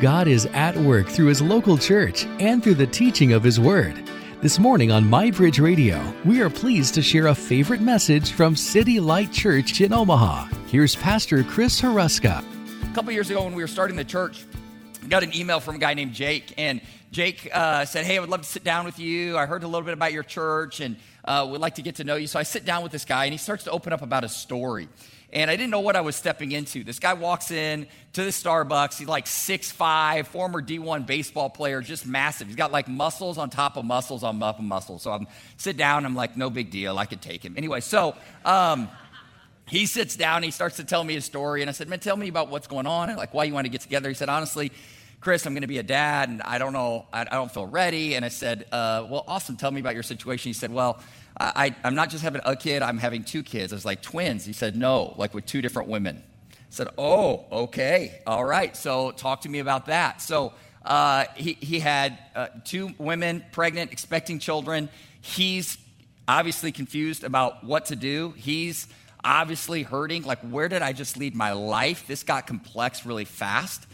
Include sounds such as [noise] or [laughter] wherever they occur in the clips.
God is at work through His local church and through the teaching of His Word. This morning on MyBridge Radio, we are pleased to share a favorite message from City Light Church in Omaha. Here's Pastor Chris Hruska. A couple years ago, when we were starting the church, I got an email from a guy named Jake, and Jake uh, said, Hey, I would love to sit down with you. I heard a little bit about your church and uh, would like to get to know you. So I sit down with this guy, and he starts to open up about his story and I didn't know what I was stepping into. This guy walks in to the Starbucks. He's like 6'5, former D1 baseball player, just massive. He's got like muscles on top of muscles on top of muscles. So I'm sit down. I'm like, no big deal. I could take him. Anyway, so um, he sits down. He starts to tell me his story, and I said, man, tell me about what's going on and like why you want to get together. He said, honestly. Chris, I'm going to be a dad, and I don't know, I, I don't feel ready. And I said, uh, Well, awesome. Tell me about your situation. He said, Well, I, am not just having a kid, I'm having two kids. I was like, twins. He said, no, like with two different women. I said, oh, okay, all right. So talk to me about that. So uh, he, he had uh, two women pregnant, expecting children. He's obviously confused about what to do. He's obviously hurting. Like, where did I just lead my life? This got complex really fast.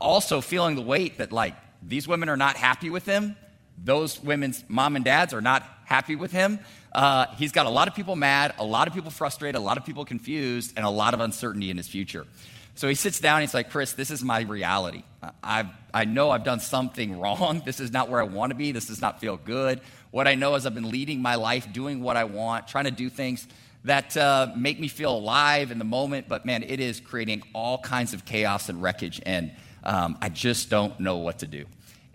Also, feeling the weight that, like, these women are not happy with him. Those women's mom and dads are not happy with him. Uh, he's got a lot of people mad, a lot of people frustrated, a lot of people confused, and a lot of uncertainty in his future. So he sits down and he's like, Chris, this is my reality. i I know I've done something [laughs] wrong. This is not where I want to be. This does not feel good. What I know is I've been leading my life, doing what I want, trying to do things that uh, make me feel alive in the moment, but man, it is creating all kinds of chaos and wreckage, and um, I just don't know what to do.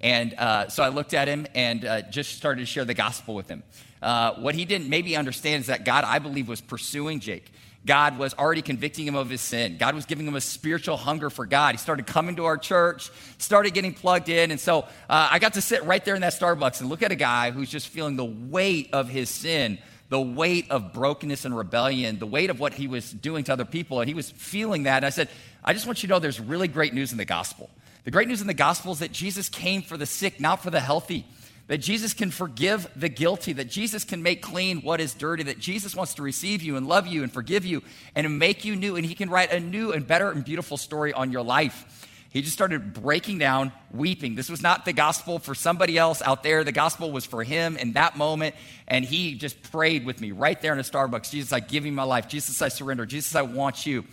And uh, so I looked at him and uh, just started to share the gospel with him. Uh, what he didn't maybe understand is that God, I believe, was pursuing Jake. God was already convicting him of his sin. God was giving him a spiritual hunger for God. He started coming to our church, started getting plugged in. And so uh, I got to sit right there in that Starbucks and look at a guy who's just feeling the weight of his sin, the weight of brokenness and rebellion, the weight of what he was doing to other people. And he was feeling that. And I said, I just want you to know there's really great news in the gospel. The great news in the gospel is that Jesus came for the sick, not for the healthy that Jesus can forgive the guilty, that Jesus can make clean what is dirty, that Jesus wants to receive you and love you and forgive you and make you new, and He can write a new and better and beautiful story on your life. He just started breaking down, weeping. This was not the gospel for somebody else out there. The gospel was for him in that moment. And he just prayed with me right there in a Starbucks Jesus, I give you my life. Jesus, I surrender. Jesus, I want you.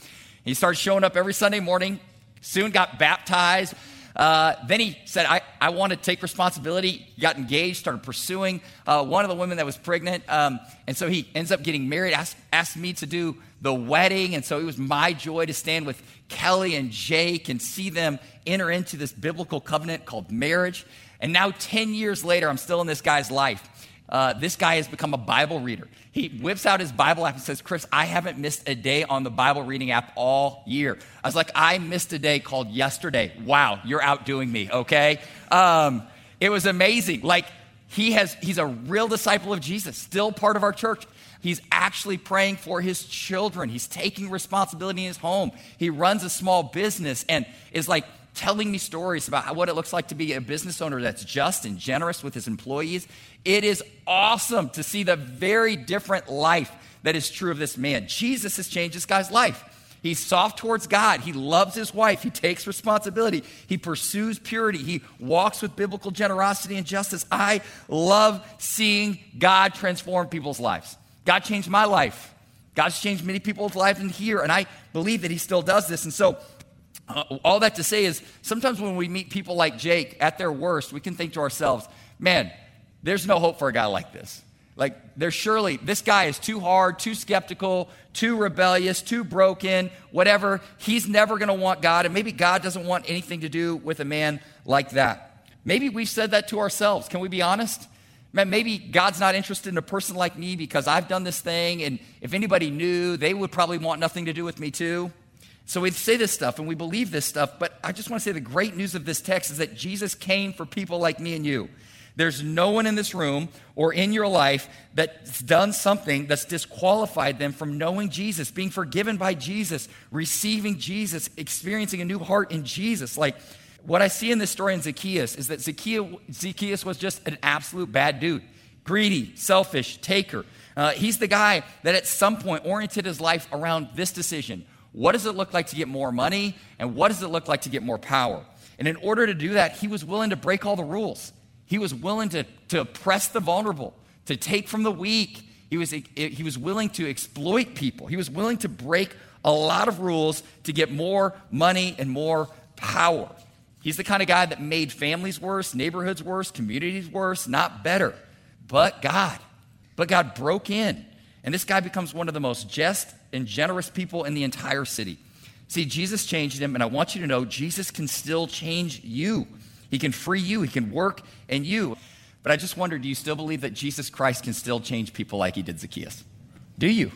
He starts showing up every Sunday morning, soon got baptized. Uh, then he said, I, I want to take responsibility. He got engaged, started pursuing uh, one of the women that was pregnant. Um, and so he ends up getting married, asked, asked me to do the wedding. And so it was my joy to stand with Kelly and Jake and see them enter into this biblical covenant called marriage. And now, 10 years later, I'm still in this guy's life. Uh, this guy has become a Bible reader. He whips out his Bible app and says, Chris, I haven't missed a day on the Bible reading app all year. I was like, I missed a day called yesterday. Wow, you're outdoing me, okay? Um, it was amazing. Like, he has, he's a real disciple of Jesus, still part of our church. He's actually praying for his children. He's taking responsibility in his home. He runs a small business and is like telling me stories about what it looks like to be a business owner that's just and generous with his employees. It is awesome to see the very different life that is true of this man. Jesus has changed this guy's life. He's soft towards God. He loves his wife. He takes responsibility. He pursues purity. He walks with biblical generosity and justice. I love seeing God transform people's lives. God changed my life. God's changed many people's lives in here, and I believe that He still does this. And so uh, all that to say is sometimes when we meet people like Jake at their worst, we can think to ourselves, man, there's no hope for a guy like this. Like, there's surely, this guy is too hard, too skeptical, too rebellious, too broken, whatever. He's never going to want God, and maybe God doesn't want anything to do with a man like that. Maybe we've said that to ourselves. Can we be honest? Man, maybe God's not interested in a person like me because I've done this thing, and if anybody knew, they would probably want nothing to do with me too. So we say this stuff and we believe this stuff, but I just want to say the great news of this text is that Jesus came for people like me and you. There's no one in this room or in your life that's done something that's disqualified them from knowing Jesus, being forgiven by Jesus, receiving Jesus, experiencing a new heart in Jesus. Like what I see in this story in Zacchaeus is that Zacchaeus was just an absolute bad dude greedy, selfish, taker. Uh, he's the guy that at some point oriented his life around this decision what does it look like to get more money? And what does it look like to get more power? And in order to do that, he was willing to break all the rules. He was willing to, to oppress the vulnerable, to take from the weak. He was, he was willing to exploit people. He was willing to break a lot of rules to get more money and more power. He's the kind of guy that made families worse, neighborhoods worse, communities worse, not better. But God, but God broke in. And this guy becomes one of the most just and generous people in the entire city. See, Jesus changed him, and I want you to know Jesus can still change you. He can free you, He can work in you. But I just wonder do you still believe that Jesus Christ can still change people like He did Zacchaeus? Do you?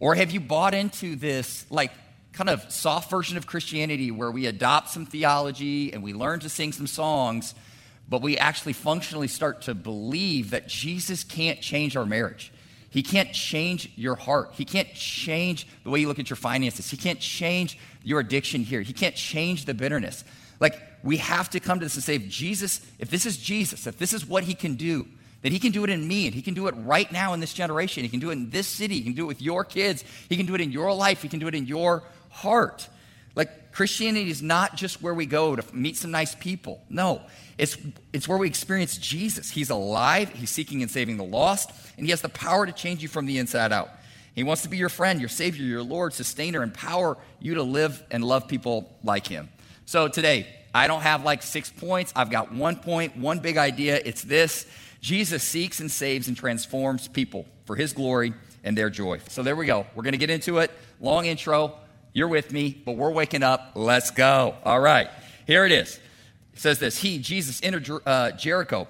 Or have you bought into this, like, kind of soft version of Christianity where we adopt some theology and we learn to sing some songs, but we actually functionally start to believe that Jesus can't change our marriage. He can't change your heart. He can't change the way you look at your finances. He can't change your addiction here. He can't change the bitterness. Like, we have to come to this and say, if Jesus, if this is Jesus, if this is what he can do, that he can do it in me and he can do it right now in this generation. He can do it in this city. He can do it with your kids. He can do it in your life. He can do it in your heart. Like Christianity is not just where we go to meet some nice people. No, it's, it's where we experience Jesus. He's alive, He's seeking and saving the lost, and He has the power to change you from the inside out. He wants to be your friend, your Savior, your Lord, sustainer, empower you to live and love people like Him. So today, I don't have like six points. I've got one point, one big idea. It's this Jesus seeks and saves and transforms people for His glory and their joy. So there we go. We're going to get into it. Long intro. You're with me, but we're waking up. Let's go. All right. Here it is. It says this He, Jesus, entered uh, Jericho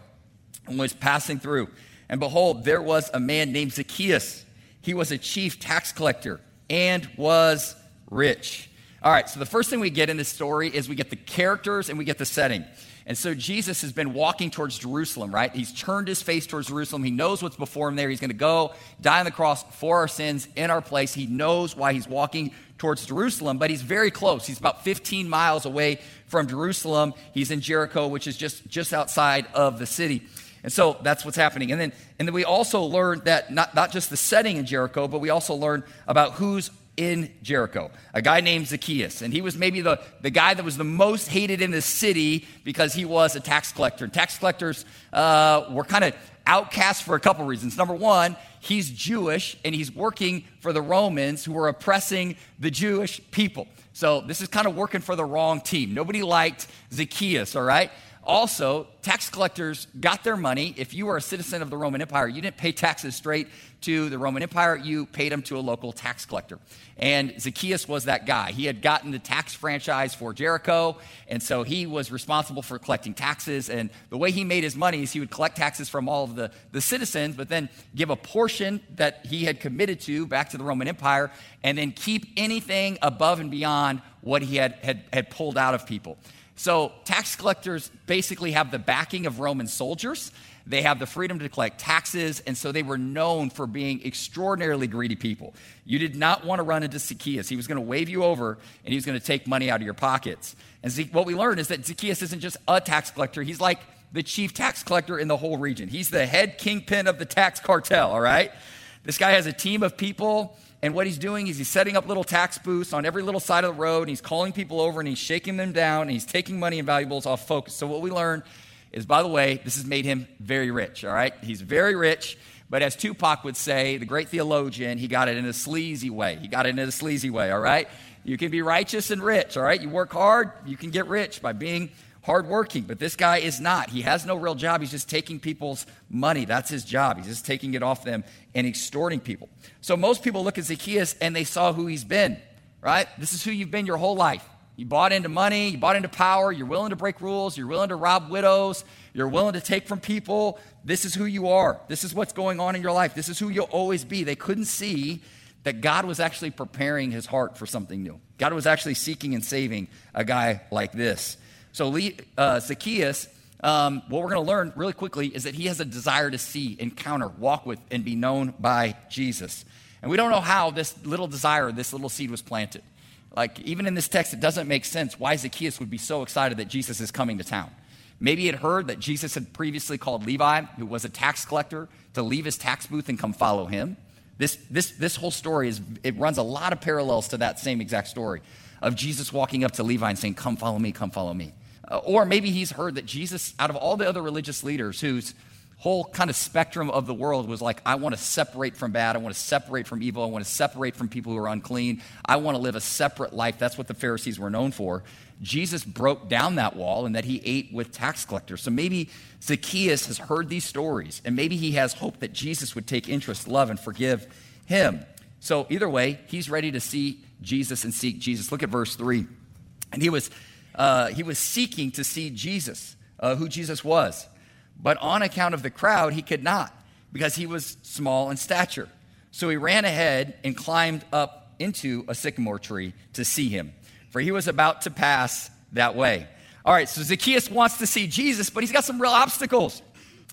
and was passing through. And behold, there was a man named Zacchaeus. He was a chief tax collector and was rich. All right, so the first thing we get in this story is we get the characters and we get the setting. And so Jesus has been walking towards Jerusalem, right? He's turned his face towards Jerusalem. He knows what's before him there. He's going to go die on the cross for our sins in our place. He knows why he's walking towards Jerusalem, but he's very close. He's about 15 miles away from Jerusalem. He's in Jericho, which is just, just outside of the city. And so that's what's happening. And then, and then we also learned that not, not just the setting in Jericho, but we also learned about who's in Jericho, a guy named Zacchaeus. And he was maybe the, the guy that was the most hated in the city because he was a tax collector. Tax collectors uh, were kind of outcast for a couple reasons. Number one, he's Jewish and he's working for the Romans who were oppressing the Jewish people. So this is kind of working for the wrong team. Nobody liked Zacchaeus, all right? Also, tax collectors got their money. If you were a citizen of the Roman Empire, you didn't pay taxes straight to the Roman Empire, you paid them to a local tax collector. And Zacchaeus was that guy. He had gotten the tax franchise for Jericho, and so he was responsible for collecting taxes. And the way he made his money is he would collect taxes from all of the, the citizens, but then give a portion that he had committed to back to the Roman Empire, and then keep anything above and beyond what he had, had, had pulled out of people. So, tax collectors basically have the backing of Roman soldiers. They have the freedom to collect taxes, and so they were known for being extraordinarily greedy people. You did not want to run into Zacchaeus. He was going to wave you over, and he was going to take money out of your pockets. And what we learned is that Zacchaeus isn't just a tax collector, he's like the chief tax collector in the whole region. He's the head kingpin of the tax cartel, all right? This guy has a team of people and what he's doing is he's setting up little tax booths on every little side of the road, and he's calling people over and he's shaking them down, and he's taking money and valuables off focus. So, what we learn is, by the way, this has made him very rich, all right? He's very rich, but as Tupac would say, the great theologian, he got it in a sleazy way. He got it in a sleazy way, all right? You can be righteous and rich, all right? You work hard, you can get rich by being hardworking, but this guy is not. He has no real job. He's just taking people's money. That's his job. He's just taking it off them and extorting people. So most people look at Zacchaeus and they saw who he's been, right? This is who you've been your whole life. You bought into money, you bought into power, you're willing to break rules, you're willing to rob widows, you're willing to take from people. This is who you are. This is what's going on in your life. This is who you'll always be. They couldn't see that God was actually preparing his heart for something new. God was actually seeking and saving a guy like this. So uh, Zacchaeus, um, what we're going to learn really quickly is that he has a desire to see, encounter, walk with, and be known by Jesus. And we don't know how this little desire, this little seed was planted. Like, even in this text, it doesn't make sense why Zacchaeus would be so excited that Jesus is coming to town. Maybe he had heard that Jesus had previously called Levi, who was a tax collector, to leave his tax booth and come follow him. This, this, this whole story is, it runs a lot of parallels to that same exact story of Jesus walking up to Levi and saying, Come follow me, come follow me. Uh, or maybe he's heard that Jesus, out of all the other religious leaders whose whole kind of spectrum of the world was like, I want to separate from bad. I want to separate from evil. I want to separate from people who are unclean. I want to live a separate life. That's what the Pharisees were known for. Jesus broke down that wall and that he ate with tax collectors. So maybe Zacchaeus has heard these stories and maybe he has hope that Jesus would take interest, love, and forgive him. So either way, he's ready to see Jesus and seek Jesus. Look at verse 3. And he was, uh, he was seeking to see Jesus, uh, who Jesus was. But on account of the crowd, he could not because he was small in stature. So he ran ahead and climbed up into a sycamore tree to see him, for he was about to pass that way. All right, so Zacchaeus wants to see Jesus, but he's got some real obstacles.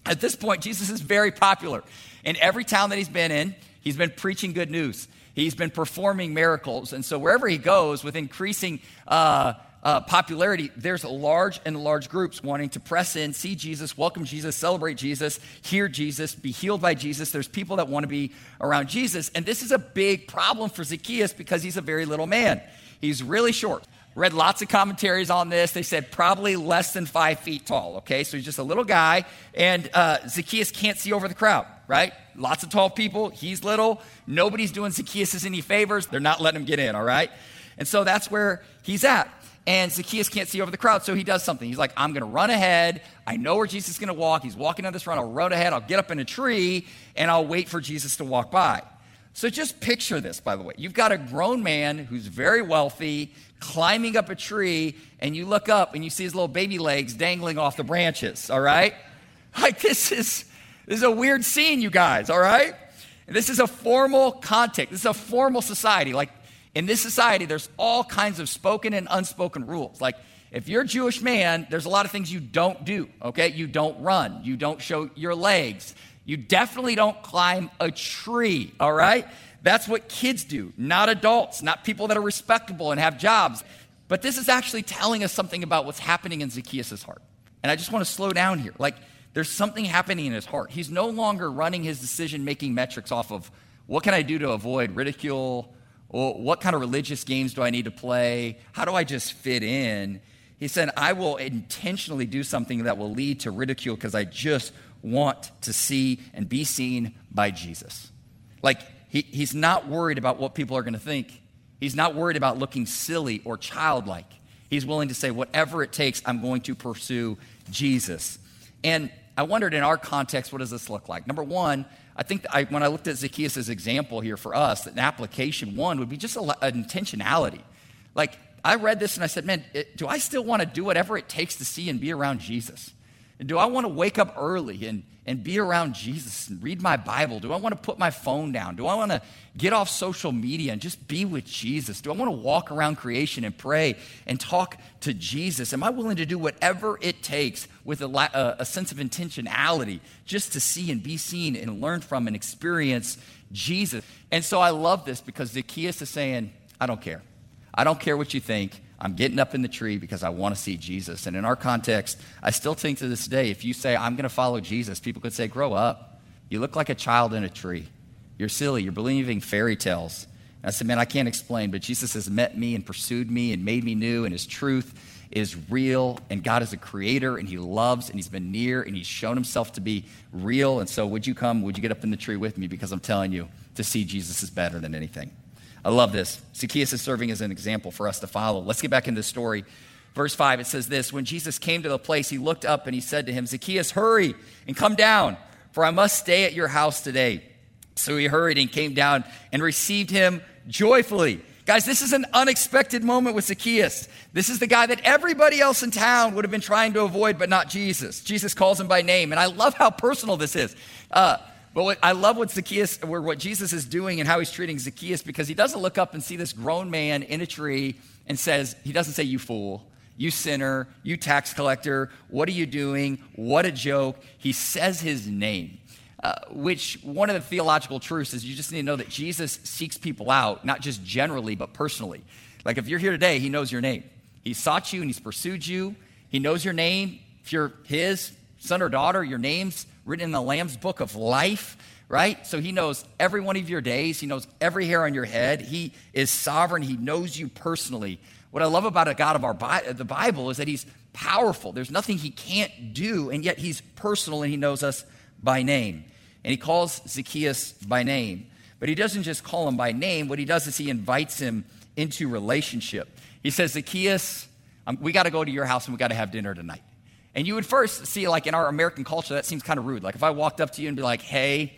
At this point, Jesus is very popular. In every town that he's been in, he's been preaching good news. He's been performing miracles. And so wherever he goes, with increasing uh, uh, popularity, there's large and large groups wanting to press in, see Jesus, welcome Jesus, celebrate Jesus, hear Jesus, be healed by Jesus. There's people that want to be around Jesus. And this is a big problem for Zacchaeus because he's a very little man. He's really short. Read lots of commentaries on this. They said probably less than five feet tall, okay? So he's just a little guy. And uh, Zacchaeus can't see over the crowd, right? Lots of tall people. He's little. Nobody's doing Zacchaeus any favors. They're not letting him get in, all right? And so that's where he's at. And Zacchaeus can't see over the crowd, so he does something. He's like, I'm going to run ahead. I know where Jesus is going to walk. He's walking on this run. I'll run ahead. I'll get up in a tree, and I'll wait for Jesus to walk by. So just picture this, by the way. You've got a grown man who's very wealthy climbing up a tree, and you look up and you see his little baby legs dangling off the branches, all right? [laughs] Like, this is, this is a weird scene, you guys, all right? This is a formal context. This is a formal society. Like, in this society, there's all kinds of spoken and unspoken rules. Like, if you're a Jewish man, there's a lot of things you don't do, okay? You don't run, you don't show your legs, you definitely don't climb a tree, all right? That's what kids do, not adults, not people that are respectable and have jobs. But this is actually telling us something about what's happening in Zacchaeus' heart. And I just want to slow down here. Like, there's something happening in his heart. He's no longer running his decision making metrics off of what can I do to avoid ridicule well, what kind of religious games do I need to play? How do I just fit in? He said, I will intentionally do something that will lead to ridicule because I just want to see and be seen by Jesus. Like, he, he's not worried about what people are going to think. He's not worried about looking silly or childlike. He's willing to say, whatever it takes, I'm going to pursue Jesus. And I wondered in our context, what does this look like? Number one, I think I, when I looked at Zacchaeus' example here for us, that an application one would be just a, an intentionality. Like, I read this and I said, man, it, do I still want to do whatever it takes to see and be around Jesus? And do I want to wake up early and, and be around Jesus and read my Bible? Do I want to put my phone down? Do I want to get off social media and just be with Jesus? Do I want to walk around creation and pray and talk to Jesus? Am I willing to do whatever it takes with a, a, uh, a sense of intentionality just to see and be seen and learn from and experience Jesus? And so I love this because Zacchaeus is saying, I don't care. I don't care what you think. I'm getting up in the tree because I want to see Jesus. And in our context, I still think to this day, if you say, I'm going to follow Jesus, people could say, Grow up. You look like a child in a tree. You're silly. You're believing fairy tales. And I said, Man, I can't explain, but Jesus has met me and pursued me and made me new, and his truth is real, and God is a creator, and he loves, and he's been near, and he's shown himself to be real. And so, would you come? Would you get up in the tree with me? Because I'm telling you, to see Jesus is better than anything. I love this. Zacchaeus is serving as an example for us to follow. Let's get back into the story. Verse 5, it says this When Jesus came to the place, he looked up and he said to him, Zacchaeus, hurry and come down, for I must stay at your house today. So he hurried and came down and received him joyfully. Guys, this is an unexpected moment with Zacchaeus. This is the guy that everybody else in town would have been trying to avoid, but not Jesus. Jesus calls him by name. And I love how personal this is. Uh, but what, I love what Zacchaeus, what Jesus is doing and how he's treating Zacchaeus because he doesn't look up and see this grown man in a tree and says, he doesn't say, you fool, you sinner, you tax collector, what are you doing? What a joke. He says his name. Uh, which one of the theological truths is you just need to know that Jesus seeks people out, not just generally, but personally. Like if you're here today, he knows your name. He sought you and he's pursued you. He knows your name. If you're his son or daughter, your name's written in the Lamb's book of life, right? So he knows every one of your days, he knows every hair on your head. He is sovereign, he knows you personally. What I love about a God of our Bi- the Bible is that he's powerful. There's nothing he can't do, and yet he's personal and he knows us by name. And he calls Zacchaeus by name. But he doesn't just call him by name. What he does is he invites him into relationship. He says, Zacchaeus, um, we got to go to your house and we got to have dinner tonight. And you would first see, like in our American culture, that seems kind of rude. Like if I walked up to you and be like, hey,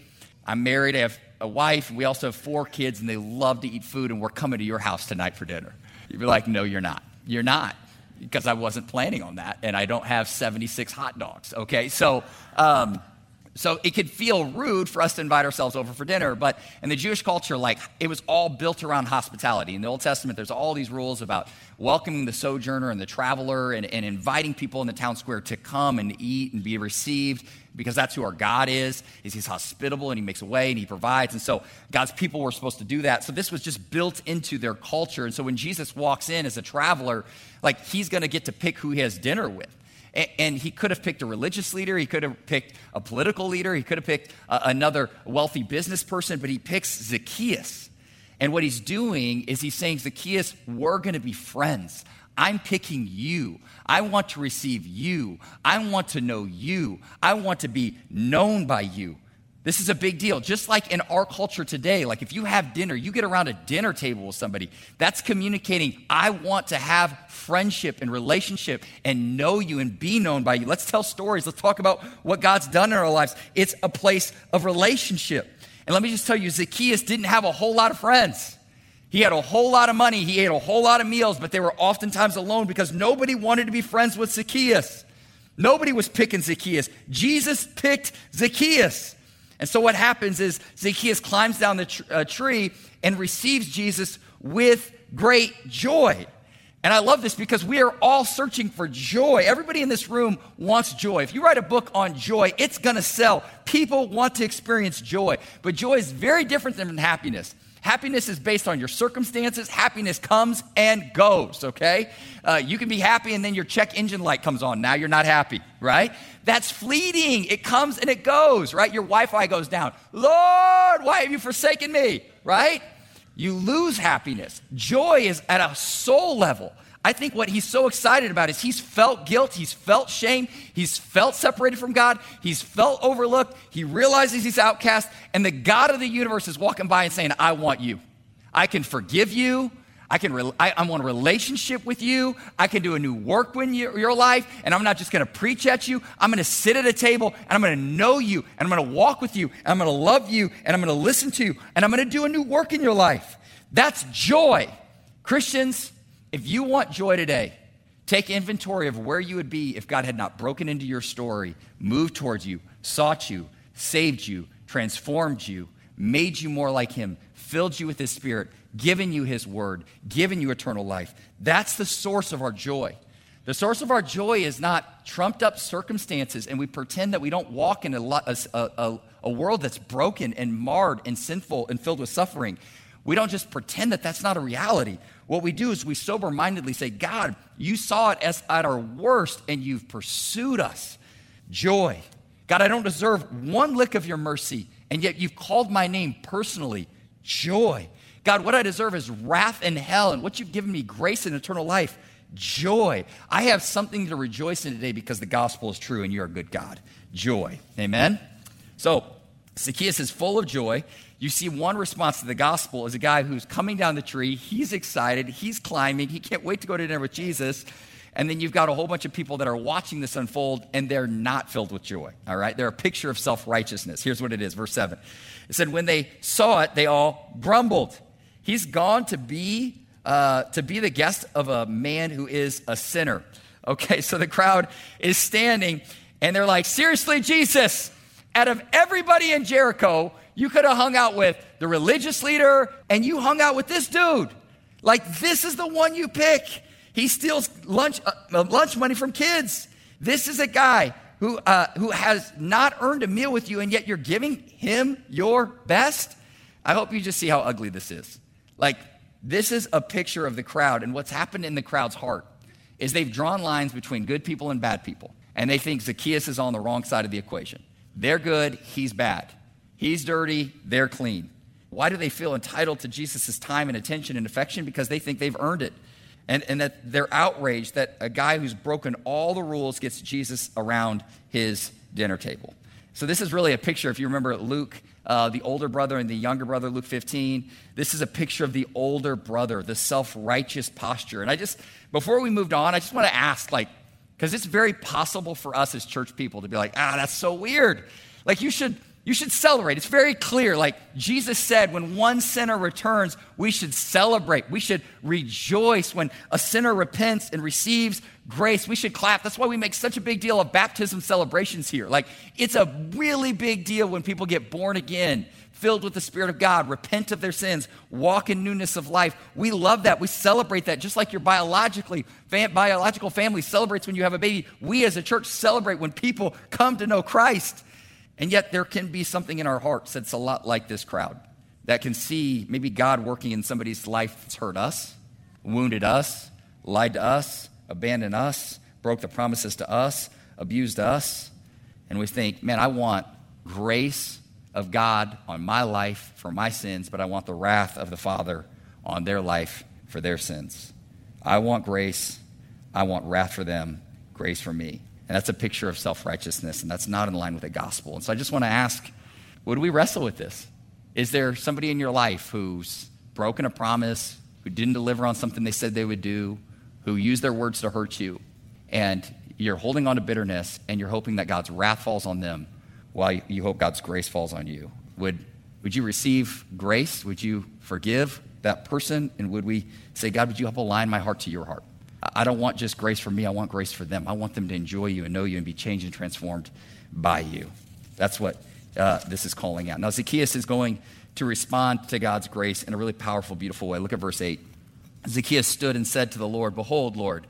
I'm married, I have a wife, and we also have four kids, and they love to eat food, and we're coming to your house tonight for dinner. You'd be like, no, you're not. You're not. Because I wasn't planning on that, and I don't have 76 hot dogs, okay? So, um, so it could feel rude for us to invite ourselves over for dinner, but in the Jewish culture, like it was all built around hospitality. In the Old Testament, there's all these rules about welcoming the sojourner and the traveler and, and inviting people in the town square to come and eat and be received because that's who our God is. Is he's hospitable and he makes a way and he provides. And so God's people were supposed to do that. So this was just built into their culture. And so when Jesus walks in as a traveler, like he's going to get to pick who he has dinner with. And, he could have picked a religious leader, he could have picked a political leader, he could have picked another wealthy business person, but he picks Zacchaeus. And what he's doing is he's saying, Zacchaeus, we're going to be friends. I'm picking you. I want to receive you. I want to know you. I want to be known by you. This is a big deal. Just like in our culture today, like if you have dinner, you get around a dinner table with somebody, that's communicating, I want to have friendship and relationship and know you and be known by you. Let's tell stories. Let's talk about what God's done in our lives. It's a place of relationship. And let me just tell you, Zacchaeus didn't have a whole lot of friends. He had a whole lot of money, he ate a whole lot of meals, but they were oftentimes alone because nobody wanted to be friends with Zacchaeus. Nobody was picking Zacchaeus. Jesus picked Zacchaeus. And so what happens is Zacchaeus climbs down the tr- uh, tree and receives Jesus with great joy. And I love this because we are all searching for joy. Everybody in this room wants joy. If you write a book on joy, it's going to sell. People want to experience joy. But joy is very different than happiness. Happiness is based on your circumstances. Happiness comes and goes, okay? Uh, you can be happy and then your check engine light comes on. Now you're not happy, right? That's fleeting. It comes and it goes, right? Your Wi Fi goes down. Lord, why have you forsaken me, right? You lose happiness. Joy is at a soul level. I think what he's so excited about is he's felt guilt, he's felt shame, he's felt separated from God, he's felt overlooked, he realizes he's outcast, and the God of the universe is walking by and saying, I want you. I can forgive you. I can. Re- I, I, want a relationship with you. I can do a new work in your, your life, and I'm not just going to preach at you. I'm going to sit at a table, and I'm going to know you, and I'm going to walk with you, and I'm going to love you, and I'm going to listen to you, and I'm going to do a new work in your life. That's joy, Christians. If you want joy today, take inventory of where you would be if God had not broken into your story, moved towards you, sought you, saved you, transformed you, made you more like Him, filled you with His Spirit, given you His Word, given you eternal life. That's the source of our joy. The source of our joy is not trumped up circumstances, and we pretend that we don't walk in a, a, a, a world that's broken and marred and sinful and filled with suffering. We don't just pretend that that's not a reality. What we do is we sober mindedly say, God, you saw it as at our worst and you've pursued us. Joy. God, I don't deserve one lick of your mercy, and yet you've called my name personally. Joy. God, what I deserve is wrath and hell, and what you've given me, grace and eternal life. Joy. I have something to rejoice in today because the gospel is true and you're a good God. Joy. Amen? So, Zacchaeus is full of joy you see one response to the gospel is a guy who's coming down the tree. He's excited. He's climbing. He can't wait to go to dinner with Jesus. And then you've got a whole bunch of people that are watching this unfold and they're not filled with joy. All right? They're a picture of self righteousness. Here's what it is, verse 7. It said, When they saw it, they all grumbled. He's gone to be, uh, to be the guest of a man who is a sinner. Okay, so the crowd is standing and they're like, Seriously, Jesus, out of everybody in Jericho, you could have hung out with the religious leader and you hung out with this dude. Like, this is the one you pick. He steals lunch, uh, lunch money from kids. This is a guy who, uh, who has not earned a meal with you, and yet you're giving him your best. I hope you just see how ugly this is. Like, this is a picture of the crowd, and what's happened in the crowd's heart is they've drawn lines between good people and bad people, and they think Zacchaeus is on the wrong side of the equation. They're good, he's bad. He's dirty, they're clean. Why do they feel entitled to Jesus' time and attention and affection? Because they think they've earned it. And, and that they're outraged that a guy who's broken all the rules gets Jesus around his dinner table. So, this is really a picture, if you remember Luke, uh, the older brother and the younger brother, Luke 15. This is a picture of the older brother, the self righteous posture. And I just, before we moved on, I just want to ask, like, because it's very possible for us as church people to be like, ah, that's so weird. Like, you should you should celebrate. It's very clear. Like Jesus said, when one sinner returns, we should celebrate. We should rejoice when a sinner repents and receives grace. We should clap. That's why we make such a big deal of baptism celebrations here. Like it's a really big deal when people get born again, filled with the Spirit of God, repent of their sins, walk in newness of life. We love that. We celebrate that just like your biologically fam- biological family celebrates when you have a baby. We as a church celebrate when people come to know Christ. And yet, there can be something in our hearts that's a lot like this crowd that can see maybe God working in somebody's life that's hurt us, wounded us, lied to us, abandoned us, broke the promises to us, abused us. And we think, man, I want grace of God on my life for my sins, but I want the wrath of the Father on their life for their sins. I want grace. I want wrath for them, grace for me. And that's a picture of self righteousness, and that's not in line with the gospel. And so I just want to ask would we wrestle with this? Is there somebody in your life who's broken a promise, who didn't deliver on something they said they would do, who used their words to hurt you, and you're holding on to bitterness and you're hoping that God's wrath falls on them while you hope God's grace falls on you? Would, would you receive grace? Would you forgive that person? And would we say, God, would you help align my heart to your heart? I don't want just grace for me, I want grace for them. I want them to enjoy you and know you and be changed and transformed by you. That's what uh, this is calling out. Now, Zacchaeus is going to respond to God's grace in a really powerful, beautiful way. Look at verse 8. Zacchaeus stood and said to the Lord, Behold, Lord,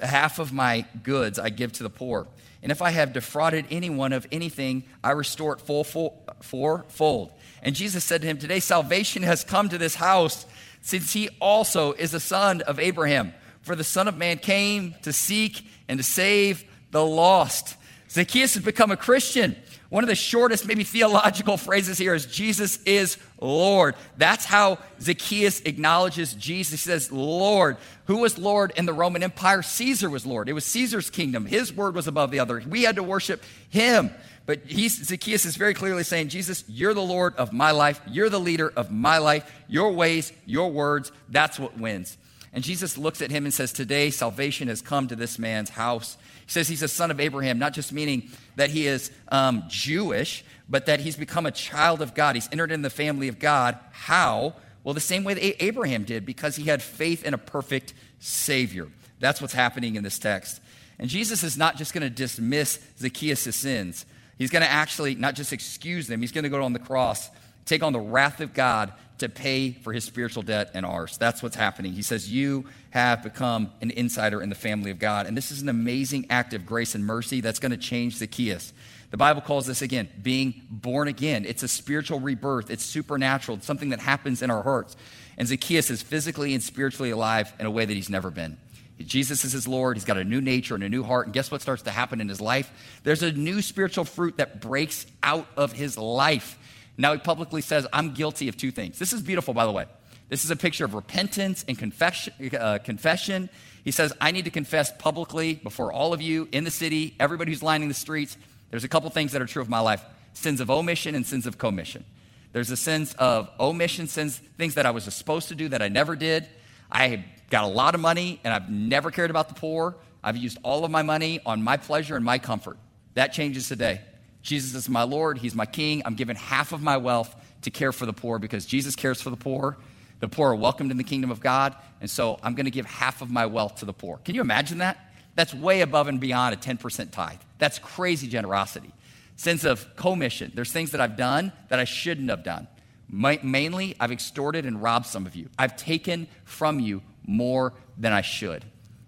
half of my goods I give to the poor. And if I have defrauded anyone of anything, I restore it full, full, fourfold. And Jesus said to him, Today salvation has come to this house, since he also is a son of Abraham. For the Son of Man came to seek and to save the lost. Zacchaeus has become a Christian. One of the shortest, maybe theological [laughs] phrases here is Jesus is Lord. That's how Zacchaeus acknowledges Jesus. He says, Lord. Who was Lord in the Roman Empire? Caesar was Lord. It was Caesar's kingdom. His word was above the other. We had to worship him. But Zacchaeus is very clearly saying, Jesus, you're the Lord of my life. You're the leader of my life. Your ways, your words, that's what wins. And Jesus looks at him and says, Today salvation has come to this man's house. He says he's a son of Abraham, not just meaning that he is um, Jewish, but that he's become a child of God. He's entered in the family of God. How? Well, the same way that Abraham did, because he had faith in a perfect Savior. That's what's happening in this text. And Jesus is not just going to dismiss Zacchaeus' sins, he's going to actually not just excuse them, he's going to go on the cross, take on the wrath of God to pay for his spiritual debt and ours. That's what's happening. He says, You have become an insider in the family of God. And this is an amazing act of grace and mercy that's going to change Zacchaeus. The Bible calls this, again, being born again. It's a spiritual rebirth, it's supernatural, it's something that happens in our hearts. And Zacchaeus is physically and spiritually alive in a way that he's never been. Jesus is his Lord. He's got a new nature and a new heart. And guess what starts to happen in his life? There's a new spiritual fruit that breaks out of his life. Now he publicly says, I'm guilty of two things. This is beautiful, by the way. This is a picture of repentance and confession. Uh, confession. He says, I need to confess publicly before all of you in the city, everybody who's lining the streets. There's a couple things that are true of my life sins of omission and sins of commission. There's a sense of omission, sins, things that I was supposed to do that I never did. I got a lot of money and I've never cared about the poor. I've used all of my money on my pleasure and my comfort. That changes today. Jesus is my Lord, He's my King. I'm giving half of my wealth to care for the poor because Jesus cares for the poor. The poor are welcomed in the kingdom of God, and so I'm going to give half of my wealth to the poor. Can you imagine that? That's way above and beyond a 10% tithe. That's crazy generosity. Sense of commission. There's things that I've done that I shouldn't have done. mainly, I've extorted and robbed some of you. I've taken from you more than I should.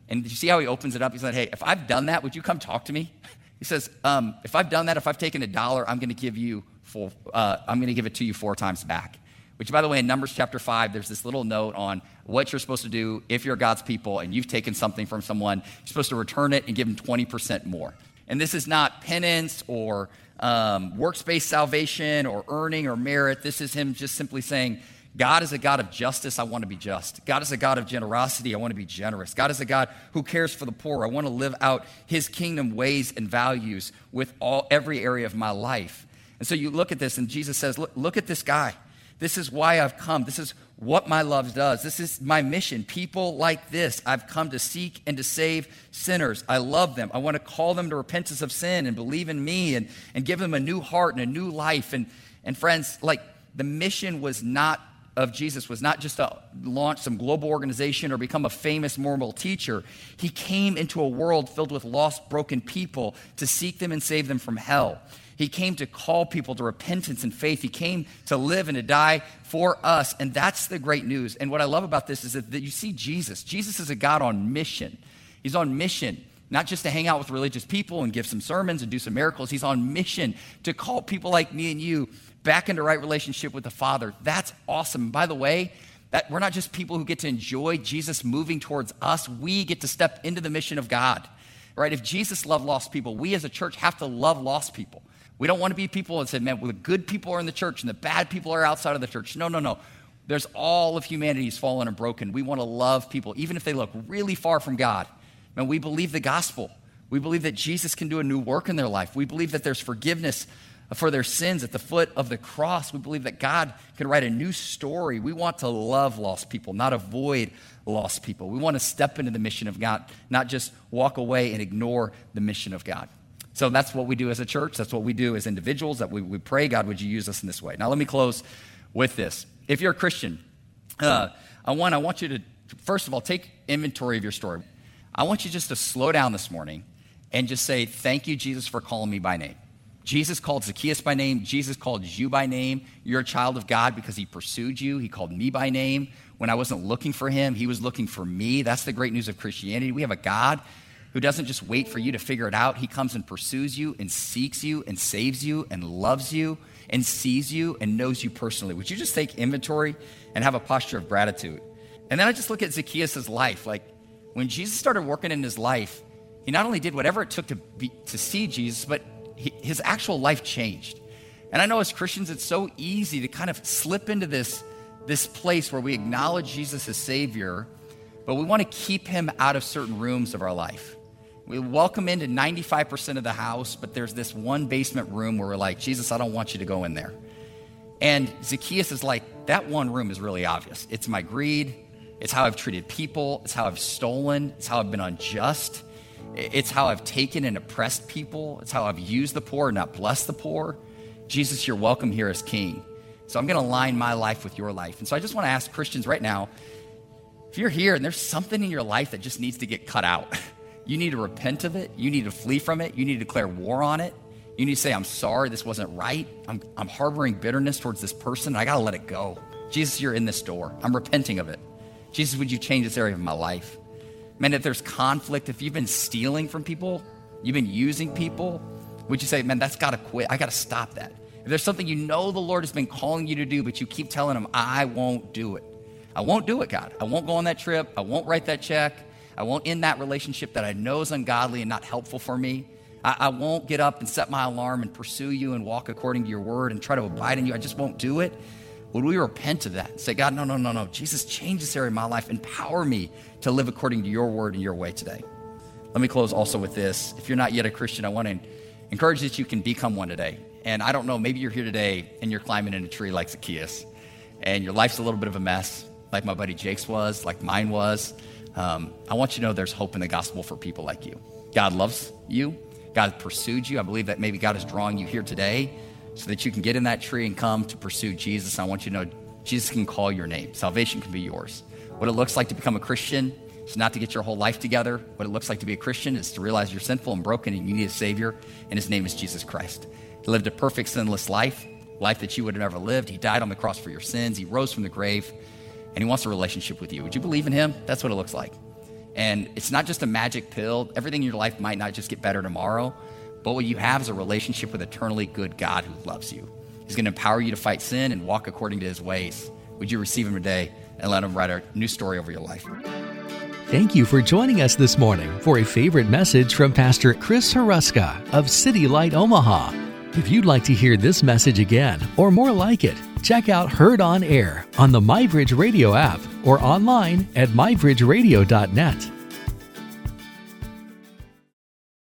And you see how he opens it up? He said, Hey, if I've done that, would you come talk to me? [laughs] He says, um, if I've done that, if I've taken a dollar, I'm going to give you uh, I'm going to give it to you four times back. Which, by the way, in Numbers chapter 5, there's this little note on what you're supposed to do if you're God's people and you've taken something from someone. You're supposed to return it and give them 20% more. And this is not penance or um, works based salvation or earning or merit. This is him just simply saying, God is a God of justice. I want to be just. God is a God of generosity. I want to be generous. God is a God who cares for the poor. I want to live out his kingdom ways and values with all every area of my life. And so you look at this, and Jesus says, Look, look at this guy. This is why I've come. This is what my love does. This is my mission. People like this, I've come to seek and to save sinners. I love them. I want to call them to repentance of sin and believe in me and, and give them a new heart and a new life. And, and friends, like the mission was not of Jesus was not just to launch some global organization or become a famous moral teacher. He came into a world filled with lost, broken people to seek them and save them from hell. He came to call people to repentance and faith. He came to live and to die for us. And that's the great news. And what I love about this is that, that you see Jesus. Jesus is a God on mission. He's on mission not just to hang out with religious people and give some sermons and do some miracles. He's on mission to call people like me and you back into right relationship with the Father. That's awesome. By the way, that we're not just people who get to enjoy Jesus moving towards us, we get to step into the mission of God. Right? If Jesus loved lost people, we as a church have to love lost people. We don't want to be people that say, man, well, the good people are in the church and the bad people are outside of the church. No, no, no. There's all of humanity is fallen and broken. We want to love people, even if they look really far from God. Man, we believe the gospel. We believe that Jesus can do a new work in their life. We believe that there's forgiveness for their sins at the foot of the cross. We believe that God can write a new story. We want to love lost people, not avoid lost people. We want to step into the mission of God, not just walk away and ignore the mission of God. So that's what we do as a church. That's what we do as individuals. That we, we pray, God, would you use us in this way? Now, let me close with this. If you're a Christian, uh, I want I want you to first of all take inventory of your story. I want you just to slow down this morning and just say, "Thank you, Jesus, for calling me by name." Jesus called Zacchaeus by name. Jesus called you by name. You're a child of God because he pursued you. He called me by name. When I wasn't looking for him, he was looking for me. That's the great news of Christianity. We have a God who doesn't just wait for you to figure it out. He comes and pursues you and seeks you and saves you and loves you and sees you and knows you personally. Would you just take inventory and have a posture of gratitude? And then I just look at Zacchaeus' life. Like when Jesus started working in his life, he not only did whatever it took to, be, to see Jesus, but his actual life changed. And I know as Christians, it's so easy to kind of slip into this, this place where we acknowledge Jesus as Savior, but we want to keep him out of certain rooms of our life. We welcome into 95% of the house, but there's this one basement room where we're like, Jesus, I don't want you to go in there. And Zacchaeus is like, that one room is really obvious. It's my greed, it's how I've treated people, it's how I've stolen, it's how I've been unjust, it's how I've taken and oppressed people, it's how I've used the poor and not blessed the poor. Jesus, you're welcome here as King. So I'm going to align my life with your life. And so I just want to ask Christians right now if you're here and there's something in your life that just needs to get cut out, [laughs] You need to repent of it. You need to flee from it. You need to declare war on it. You need to say, I'm sorry, this wasn't right. I'm, I'm harboring bitterness towards this person. I got to let it go. Jesus, you're in this door. I'm repenting of it. Jesus, would you change this area of my life? Man, if there's conflict, if you've been stealing from people, you've been using people, would you say, man, that's got to quit? I got to stop that. If there's something you know the Lord has been calling you to do, but you keep telling him, I won't do it. I won't do it, God. I won't go on that trip. I won't write that check. I won't end that relationship that I know is ungodly and not helpful for me. I, I, won't get up and set my alarm and pursue you and walk according to your word and try to abide in you. I just won't do it. Would we repent of that and say, God, no, no, no, no. Jesus, change this area of my life. Empower me to live according to your word and your way today. Let me close also with this. If you're not yet a Christian, I want to encourage that you can become one today. And I don't know, maybe you're here today and you're climbing in a tree like Zacchaeus, and your life's a little bit of a mess, like my buddy Jake's was, like mine was um, I want you to know there's hope in the gospel for people like you. God loves you. God pursued you. I believe that maybe God is drawing you here today so that you can get in that tree and come to pursue Jesus. I want you to know Jesus can call your name. Salvation can be yours. What it looks like to become a Christian is not to get your whole life together. What it looks like to be a Christian is to realize you're sinful and broken and you need a Savior, and His name is Jesus Christ. He lived a perfect, sinless life, life that you would have never lived. He died on the cross for your sins. He rose from the grave and he wants a relationship with you. Would you believe in him? That's what it looks like. And it's not just a magic pill. Everything in your life might not just get better tomorrow, but what you have is a relationship with eternally good God who loves you. He's going to empower you to fight sin and walk according to his ways. Would you receive him today and let him write a new story over your life? Thank you for joining us this morning for a favorite message from Pastor Chris Hruska of City Light Omaha. If you'd like to hear this message again or more like it, Check out Heard on Air on the MyBridge Radio app or online at mybridgeradio.net.